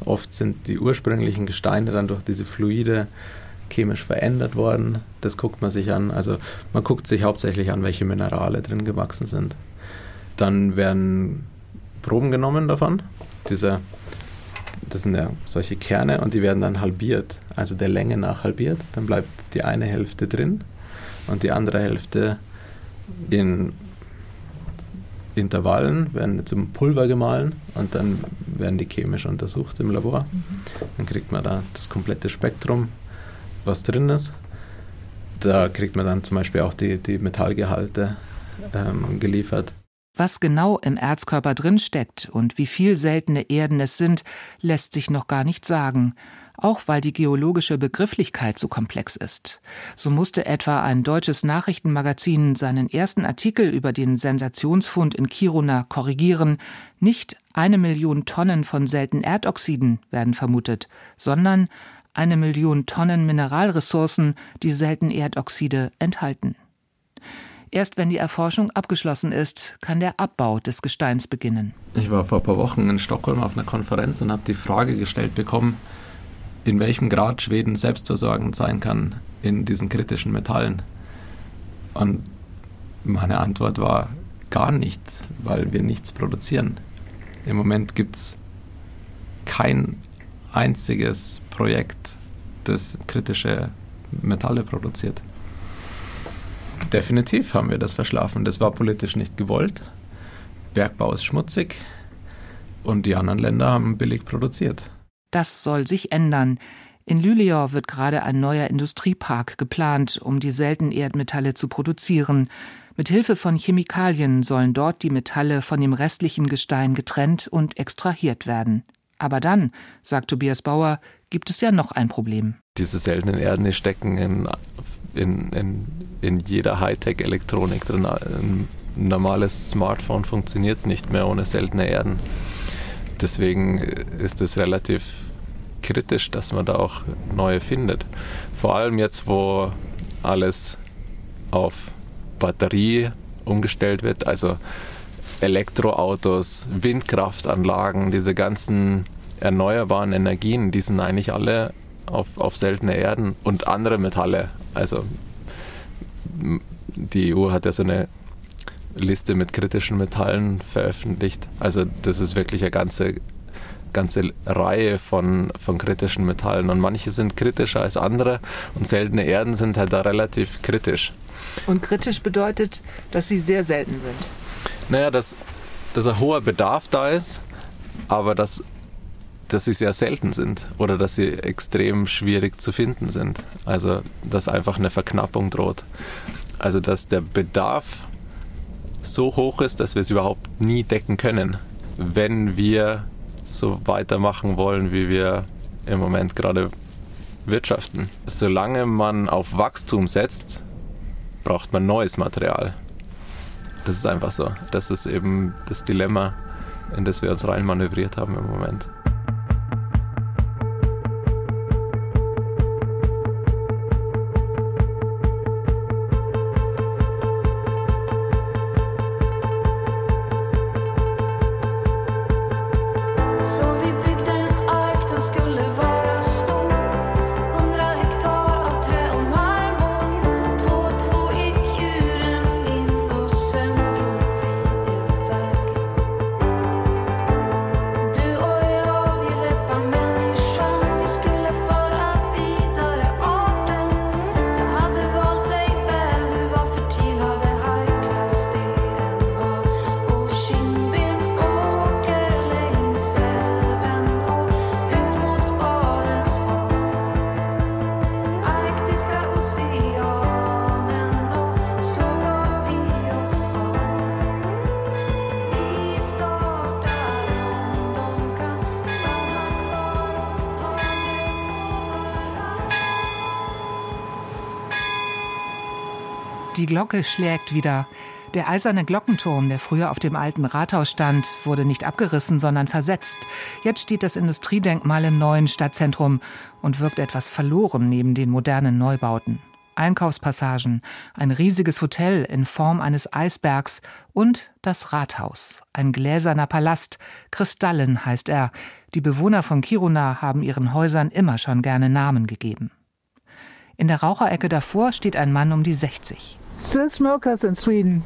Oft sind die ursprünglichen Gesteine dann durch diese Fluide chemisch verändert worden. Das guckt man sich an. Also man guckt sich hauptsächlich an, welche Minerale drin gewachsen sind. Dann werden Proben genommen davon. Dieser, das sind ja solche Kerne und die werden dann halbiert, also der Länge nach halbiert. Dann bleibt die eine Hälfte drin und die andere Hälfte in Intervallen werden zum Pulver gemahlen und dann werden die chemisch untersucht im Labor. Dann kriegt man da das komplette Spektrum was drin ist. Da kriegt man dann zum Beispiel auch die, die Metallgehalte ähm, geliefert. Was genau im Erzkörper drin steckt und wie viel seltene Erden es sind, lässt sich noch gar nicht sagen, auch weil die geologische Begrifflichkeit so komplex ist. So musste etwa ein deutsches Nachrichtenmagazin seinen ersten Artikel über den Sensationsfund in Kiruna korrigieren. Nicht eine Million Tonnen von seltenen Erdoxiden werden vermutet, sondern eine Million Tonnen Mineralressourcen, die selten Erdoxide enthalten. Erst wenn die Erforschung abgeschlossen ist, kann der Abbau des Gesteins beginnen. Ich war vor ein paar Wochen in Stockholm auf einer Konferenz und habe die Frage gestellt bekommen, in welchem Grad Schweden selbstversorgend sein kann in diesen kritischen Metallen. Und meine Antwort war gar nicht, weil wir nichts produzieren. Im Moment gibt es kein einziges Projekt, das kritische Metalle produziert. Definitiv haben wir das verschlafen. Das war politisch nicht gewollt. Bergbau ist schmutzig und die anderen Länder haben billig produziert. Das soll sich ändern. In Luleå wird gerade ein neuer Industriepark geplant, um die seltenen Erdmetalle zu produzieren. Mit Hilfe von Chemikalien sollen dort die Metalle von dem restlichen Gestein getrennt und extrahiert werden. Aber dann, sagt Tobias Bauer, gibt es ja noch ein Problem. Diese seltenen Erden stecken in, in, in, in jeder Hightech-Elektronik drin. Ein normales Smartphone funktioniert nicht mehr ohne seltene Erden. Deswegen ist es relativ kritisch, dass man da auch neue findet. Vor allem jetzt, wo alles auf Batterie umgestellt wird, also Elektroautos, Windkraftanlagen, diese ganzen erneuerbaren Energien, die sind eigentlich alle auf, auf seltene Erden und andere Metalle. Also die EU hat ja so eine Liste mit kritischen Metallen veröffentlicht. Also das ist wirklich eine ganze, ganze Reihe von, von kritischen Metallen. Und manche sind kritischer als andere und seltene Erden sind halt da relativ kritisch. Und kritisch bedeutet, dass sie sehr selten sind. Naja, dass, dass ein hoher Bedarf da ist, aber dass, dass sie sehr selten sind oder dass sie extrem schwierig zu finden sind. Also dass einfach eine Verknappung droht. Also dass der Bedarf so hoch ist, dass wir es überhaupt nie decken können, wenn wir so weitermachen wollen, wie wir im Moment gerade wirtschaften. Solange man auf Wachstum setzt, braucht man neues Material. Das ist einfach so. Das ist eben das Dilemma, in das wir uns reinmanövriert haben im Moment. Die Glocke schlägt wieder. Der eiserne Glockenturm, der früher auf dem alten Rathaus stand, wurde nicht abgerissen, sondern versetzt. Jetzt steht das Industriedenkmal im neuen Stadtzentrum und wirkt etwas verloren neben den modernen Neubauten. Einkaufspassagen, ein riesiges Hotel in Form eines Eisbergs und das Rathaus, ein gläserner Palast. Kristallen heißt er. Die Bewohner von Kiruna haben ihren Häusern immer schon gerne Namen gegeben. In der Raucherecke davor steht ein Mann um die 60. Still smokers in Sweden.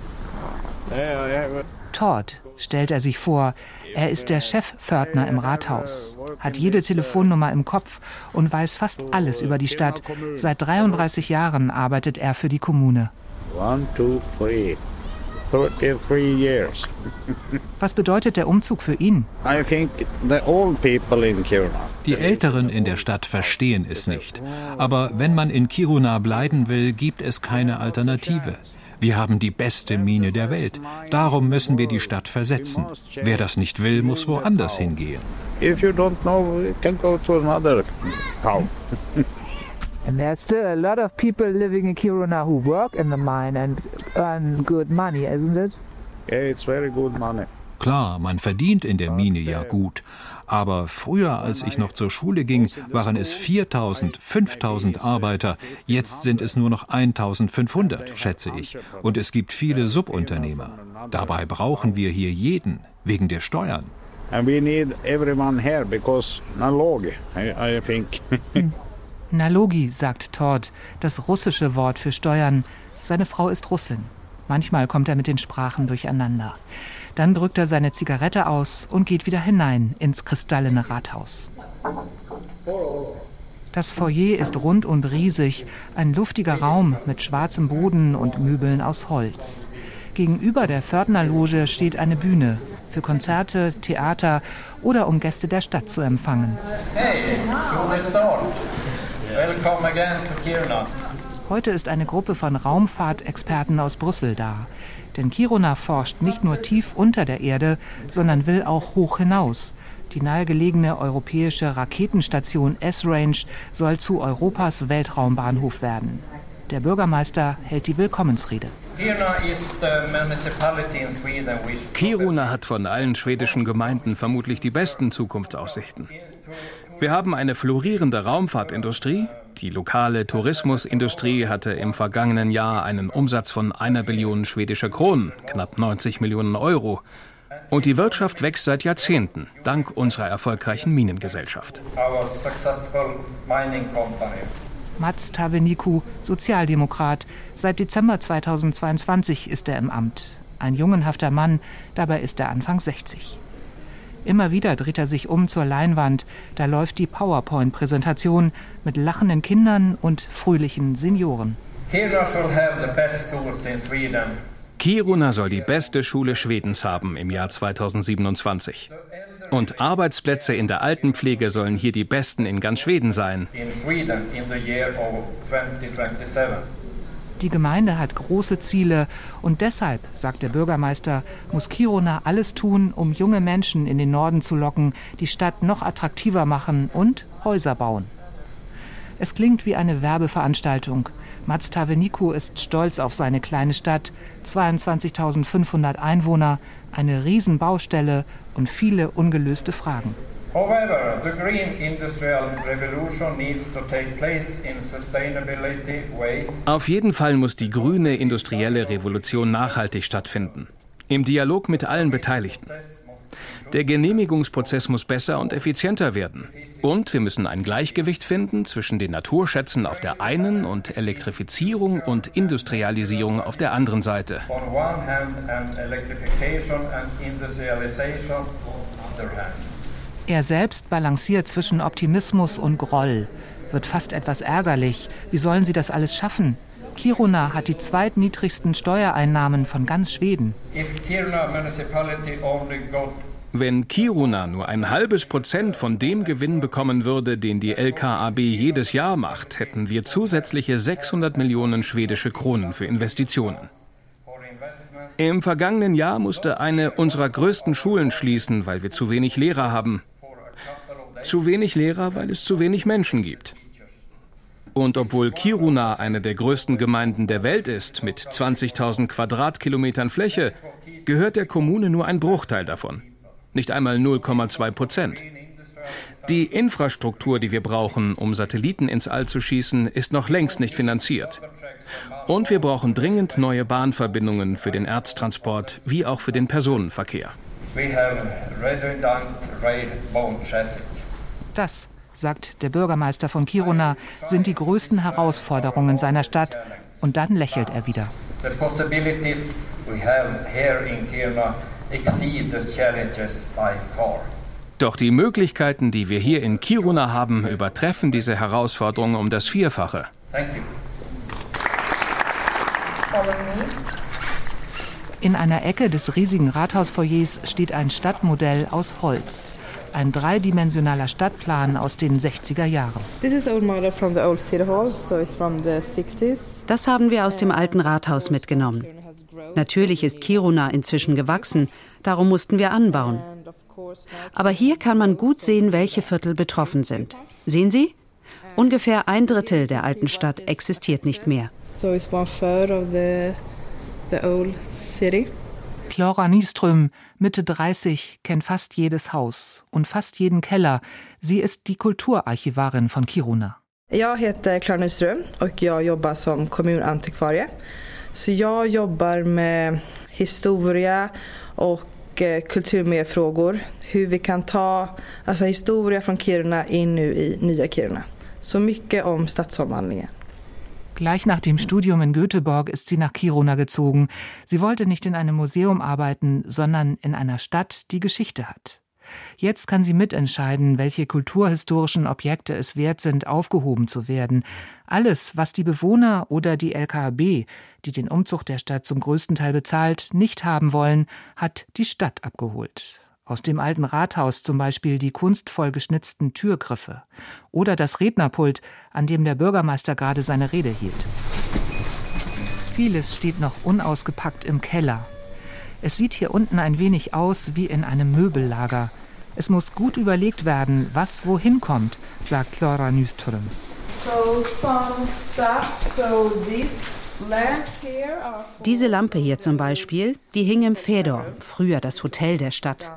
Todd stellt er sich vor. Er ist der Chefpförtner im Rathaus, hat jede Telefonnummer im Kopf und weiß fast alles über die Stadt. Seit 33 Jahren arbeitet er für die Kommune. One, two, three. 33 years. Was bedeutet der Umzug für ihn? I think the old people in Kiruna. Die Älteren in der Stadt verstehen es nicht. Aber wenn man in Kiruna bleiben will, gibt es keine Alternative. Wir haben die beste Mine der Welt. Darum müssen wir die Stadt versetzen. Wer das nicht will, muss woanders hingehen. If you don't know, you can go to another town. <laughs> And there's still a lot of people living in Kiruna who work in the mine and earn good money, isn't it? Yeah, it's very good money. Klar, man verdient in der Mine ja gut. Aber früher, als ich noch zur Schule ging, waren es 4000, 5000 Arbeiter. Jetzt sind es nur noch 1500, schätze ich. Und es gibt viele Subunternehmer. Dabei brauchen wir hier jeden, wegen der Steuern. And we need everyone here because Nalogi, I, I think. <laughs> Nalogi, sagt Todd, das russische Wort für Steuern. Seine Frau ist Russin. Manchmal kommt er mit den Sprachen durcheinander. Dann drückt er seine Zigarette aus und geht wieder hinein ins kristallene Rathaus. Das Foyer ist rund und riesig, ein luftiger Raum mit schwarzem Boden und Möbeln aus Holz. Gegenüber der Pförtnerloge steht eine Bühne für Konzerte, Theater oder um Gäste der Stadt zu empfangen. Hey, Heute ist eine Gruppe von Raumfahrtexperten aus Brüssel da. Denn Kiruna forscht nicht nur tief unter der Erde, sondern will auch hoch hinaus. Die nahegelegene europäische Raketenstation S-Range soll zu Europas Weltraumbahnhof werden. Der Bürgermeister hält die Willkommensrede. Kiruna hat von allen schwedischen Gemeinden vermutlich die besten Zukunftsaussichten. Wir haben eine florierende Raumfahrtindustrie. Die lokale Tourismusindustrie hatte im vergangenen Jahr einen Umsatz von einer Billion schwedischer Kronen, knapp 90 Millionen Euro. Und die Wirtschaft wächst seit Jahrzehnten, dank unserer erfolgreichen Minengesellschaft. Mats Taveniku, Sozialdemokrat. Seit Dezember 2022 ist er im Amt. Ein jungenhafter Mann, dabei ist er Anfang 60. Immer wieder dreht er sich um zur Leinwand. Da läuft die PowerPoint-Präsentation mit lachenden Kindern und fröhlichen Senioren. Kiruna soll die beste Schule Schwedens haben im Jahr 2027. Und Arbeitsplätze in der Altenpflege sollen hier die besten in ganz Schweden sein. Die Gemeinde hat große Ziele und deshalb, sagt der Bürgermeister, muss Kiruna alles tun, um junge Menschen in den Norden zu locken, die Stadt noch attraktiver machen und Häuser bauen. Es klingt wie eine Werbeveranstaltung. Mats Taveniku ist stolz auf seine kleine Stadt, 22.500 Einwohner, eine Riesenbaustelle und viele ungelöste Fragen. However, the green industrial revolution needs to take place in sustainability way. Auf jeden Fall muss die grüne industrielle Revolution nachhaltig stattfinden. Im Dialog mit allen Beteiligten. Der Genehmigungsprozess muss besser und effizienter werden. Und wir müssen ein Gleichgewicht finden zwischen den Naturschätzen auf der einen und Elektrifizierung und Industrialisierung auf der anderen Seite. Er selbst balanciert zwischen Optimismus und Groll. Wird fast etwas ärgerlich. Wie sollen sie das alles schaffen? Kiruna hat die zweitniedrigsten Steuereinnahmen von ganz Schweden. Wenn Kiruna nur ein halbes Prozent von dem Gewinn bekommen würde, den die LKAB jedes Jahr macht, hätten wir zusätzliche 600 Millionen schwedische Kronen für Investitionen. Im vergangenen Jahr musste eine unserer größten Schulen schließen, weil wir zu wenig Lehrer haben. Zu wenig Lehrer, weil es zu wenig Menschen gibt. Und obwohl Kiruna eine der größten Gemeinden der Welt ist, mit 20.000 Quadratkilometern Fläche, gehört der Kommune nur ein Bruchteil davon nicht einmal 0,2 Prozent. Die Infrastruktur, die wir brauchen, um Satelliten ins All zu schießen, ist noch längst nicht finanziert. Und wir brauchen dringend neue Bahnverbindungen für den Erztransport wie auch für den Personenverkehr. Das, sagt der Bürgermeister von Kiruna, sind die größten Herausforderungen seiner Stadt. Und dann lächelt er wieder. The possibilities we have here in Kiruna doch die Möglichkeiten, die wir hier in Kiruna haben, übertreffen diese Herausforderungen um das Vierfache. In einer Ecke des riesigen Rathausfoyers steht ein Stadtmodell aus Holz. Ein dreidimensionaler Stadtplan aus den 60er Jahren. Das haben wir aus dem alten Rathaus mitgenommen. Natürlich ist Kiruna inzwischen gewachsen, darum mussten wir anbauen. Aber hier kann man gut sehen, welche Viertel betroffen sind. Sehen Sie? Ungefähr ein Drittel der alten Stadt existiert nicht mehr. Clara Nieström, Mitte 30, kennt fast jedes Haus und fast jeden Keller. Sie ist die Kulturarchivarin von Kiruna. Jag heter Clara Nyström och jag jobbar som kommunantikvarie. Så jag jobbar med historia och eh, kulturmiljöfrågor. Hur vi kan ta alltså historia Kiruna in nu i Kiruna. Så mycket om stadsomvandlingen. Gleich nach dem Studium in Göteborg ist sie nach Kiruna gezogen. Sie wollte nicht in einem Museum arbeiten, sondern in einer Stadt, die Geschichte hat. Jetzt kann sie mitentscheiden, welche kulturhistorischen Objekte es wert sind, aufgehoben zu werden. Alles, was die Bewohner oder die LKAB, die den Umzug der Stadt zum größten Teil bezahlt, nicht haben wollen, hat die Stadt abgeholt. Aus dem alten Rathaus zum Beispiel die kunstvoll geschnitzten Türgriffe oder das Rednerpult, an dem der Bürgermeister gerade seine Rede hielt. Vieles steht noch unausgepackt im Keller. Es sieht hier unten ein wenig aus wie in einem Möbellager. Es muss gut überlegt werden, was wohin kommt, sagt Clara Nyström. Diese Lampe hier zum Beispiel, die hing im Fedor, früher das Hotel der Stadt.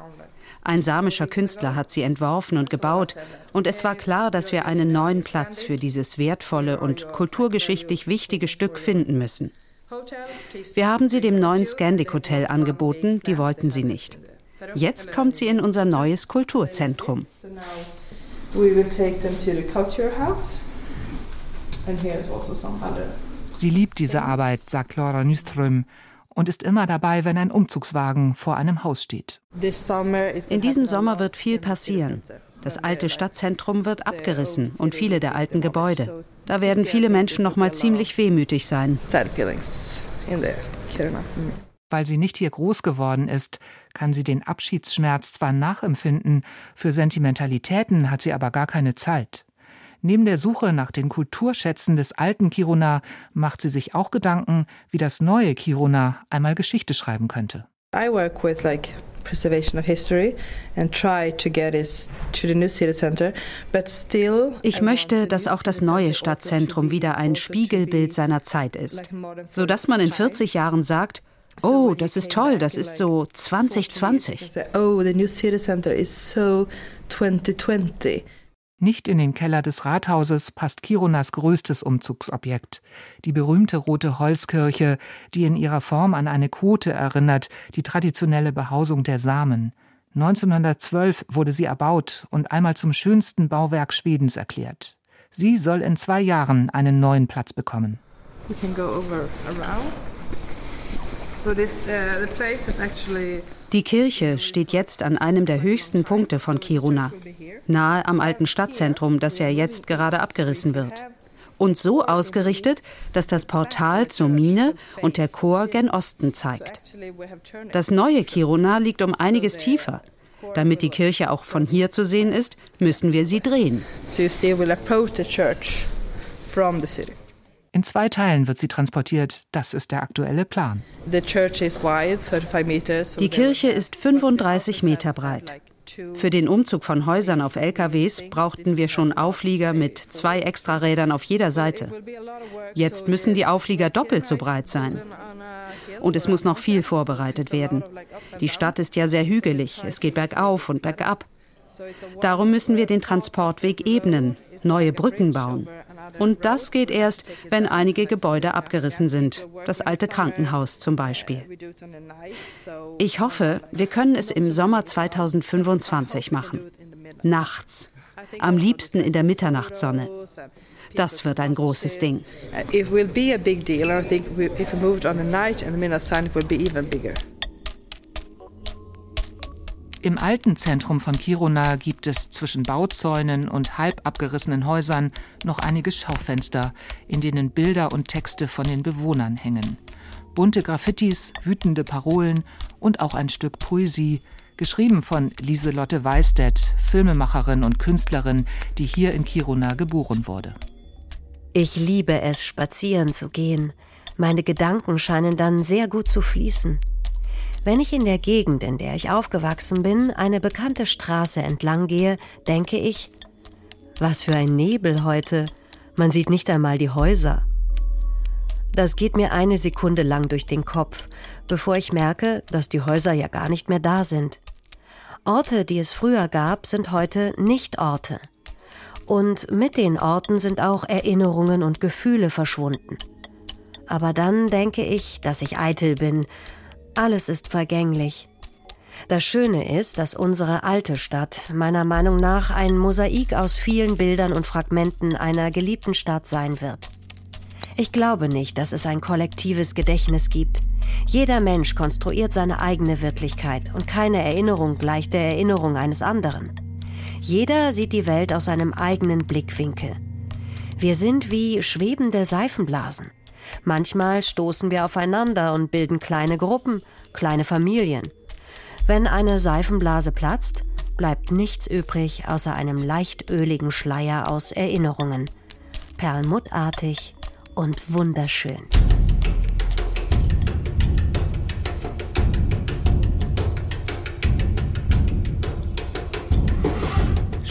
Ein samischer Künstler hat sie entworfen und gebaut, und es war klar, dass wir einen neuen Platz für dieses wertvolle und kulturgeschichtlich wichtige Stück finden müssen. Wir haben sie dem neuen Scandic Hotel angeboten, die wollten sie nicht. Jetzt kommt sie in unser neues Kulturzentrum. Sie liebt diese Arbeit, sagt Laura Nyström, und ist immer dabei, wenn ein Umzugswagen vor einem Haus steht. In diesem Sommer wird viel passieren. Das alte Stadtzentrum wird abgerissen und viele der alten Gebäude. Da werden viele Menschen noch mal ziemlich wehmütig sein. Weil sie nicht hier groß geworden ist, kann sie den Abschiedsschmerz zwar nachempfinden, für Sentimentalitäten hat sie aber gar keine Zeit. Neben der Suche nach den Kulturschätzen des alten Kiruna macht sie sich auch Gedanken, wie das neue Kiruna einmal Geschichte schreiben könnte. I work with like Ich möchte, dass auch das neue Stadtzentrum wieder ein Spiegelbild seiner Zeit ist, so dass man in 40 Jahren sagt, Oh, das ist toll, das ist so 2020. The new city center is so 2020. Nicht in den Keller des Rathauses passt Kirunas größtes Umzugsobjekt, die berühmte rote Holzkirche, die in ihrer Form an eine Kote erinnert, die traditionelle Behausung der Samen. 1912 wurde sie erbaut und einmal zum schönsten Bauwerk Schwedens erklärt. Sie soll in zwei Jahren einen neuen Platz bekommen. We can go over around. So this, uh, the place is actually Die Kirche steht jetzt an einem der höchsten Punkte von Kiruna, nahe am alten Stadtzentrum, das ja jetzt gerade abgerissen wird. Und so ausgerichtet, dass das Portal zur Mine und der Chor gen Osten zeigt. Das neue Kiruna liegt um einiges tiefer. Damit die Kirche auch von hier zu sehen ist, müssen wir sie drehen. So you still will approach the church from the city. In zwei Teilen wird sie transportiert. Das ist der aktuelle Plan. The church is wide, 35 meters. so Die Kirche ist 35 Meter breit. Für den Umzug von Häusern auf LKWs brauchten wir schon Auflieger mit zwei Extrarädern auf jeder Seite. Jetzt müssen die Auflieger doppelt so breit sein. Und es muss noch viel vorbereitet werden. Die Stadt ist ja sehr hügelig. Es geht bergauf und bergab. Darum müssen wir den Transportweg ebnen, neue Brücken bauen. Und das geht erst, wenn einige Gebäude abgerissen sind. Das alte Krankenhaus zum Beispiel. Ich hoffe, wir können es im Sommer 2025 machen. Nachts. Am liebsten in der Mitternachtssonne. Das wird ein großes Ding. It will be a big deal, I think if we moved on the night and the midnight sun, it will be even bigger. Im alten Zentrum von Kiruna gibt es zwischen Bauzäunen und halb abgerissenen Häusern noch einige Schaufenster, in denen Bilder und Texte von den Bewohnern hängen. Bunte Graffitis, wütende Parolen und auch ein Stück Poesie, geschrieben von Lieselotte Weistedt, Filmemacherin und Künstlerin, die hier in Kiruna geboren wurde. Ich liebe es, spazieren zu gehen. Meine Gedanken scheinen dann sehr gut zu fließen. Wenn ich in der Gegend, in der ich aufgewachsen bin, eine bekannte Straße entlang gehe, denke ich, was für ein Nebel heute. Man sieht nicht einmal die Häuser. Das geht mir eine Sekunde lang durch den Kopf, bevor ich merke, dass die Häuser ja gar nicht mehr da sind. Orte, die es früher gab, sind heute nicht Orte. Und mit den Orten sind auch Erinnerungen und Gefühle verschwunden. Aber dann denke ich, dass ich eitel bin. Alles ist vergänglich. Das Schöne ist, dass unsere alte Stadt meiner Meinung nach ein Mosaik aus vielen Bildern und Fragmenten einer geliebten Stadt sein wird. Ich glaube nicht, dass es ein kollektives Gedächtnis gibt. Jeder Mensch konstruiert seine eigene Wirklichkeit und keine Erinnerung gleicht der Erinnerung eines anderen. Jeder sieht die Welt aus seinem eigenen Blickwinkel. Wir sind wie schwebende Seifenblasen. Manchmal stoßen wir aufeinander und bilden kleine Gruppen, kleine Familien. Wenn eine Seifenblase platzt, bleibt nichts übrig außer einem leicht öligen Schleier aus Erinnerungen. Perlmuttartig und wunderschön.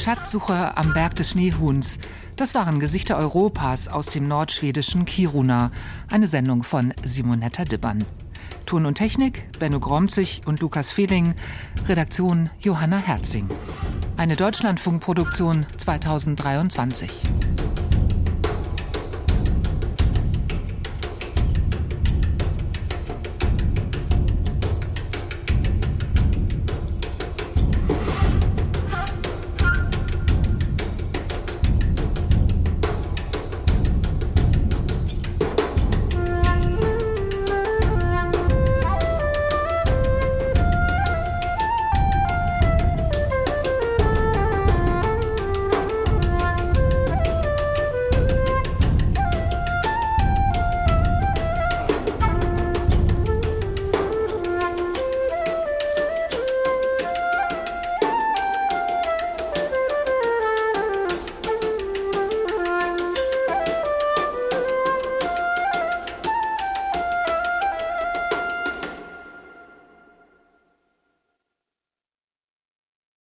Schatzsucher am Berg des Schneehuhns. Das waren Gesichter Europas aus dem nordschwedischen Kiruna. Eine Sendung von Simonetta Dibbern. Ton und Technik Benno Gromzig und Lukas Fehling. Redaktion Johanna Herzing. Eine Deutschlandfunkproduktion 2023.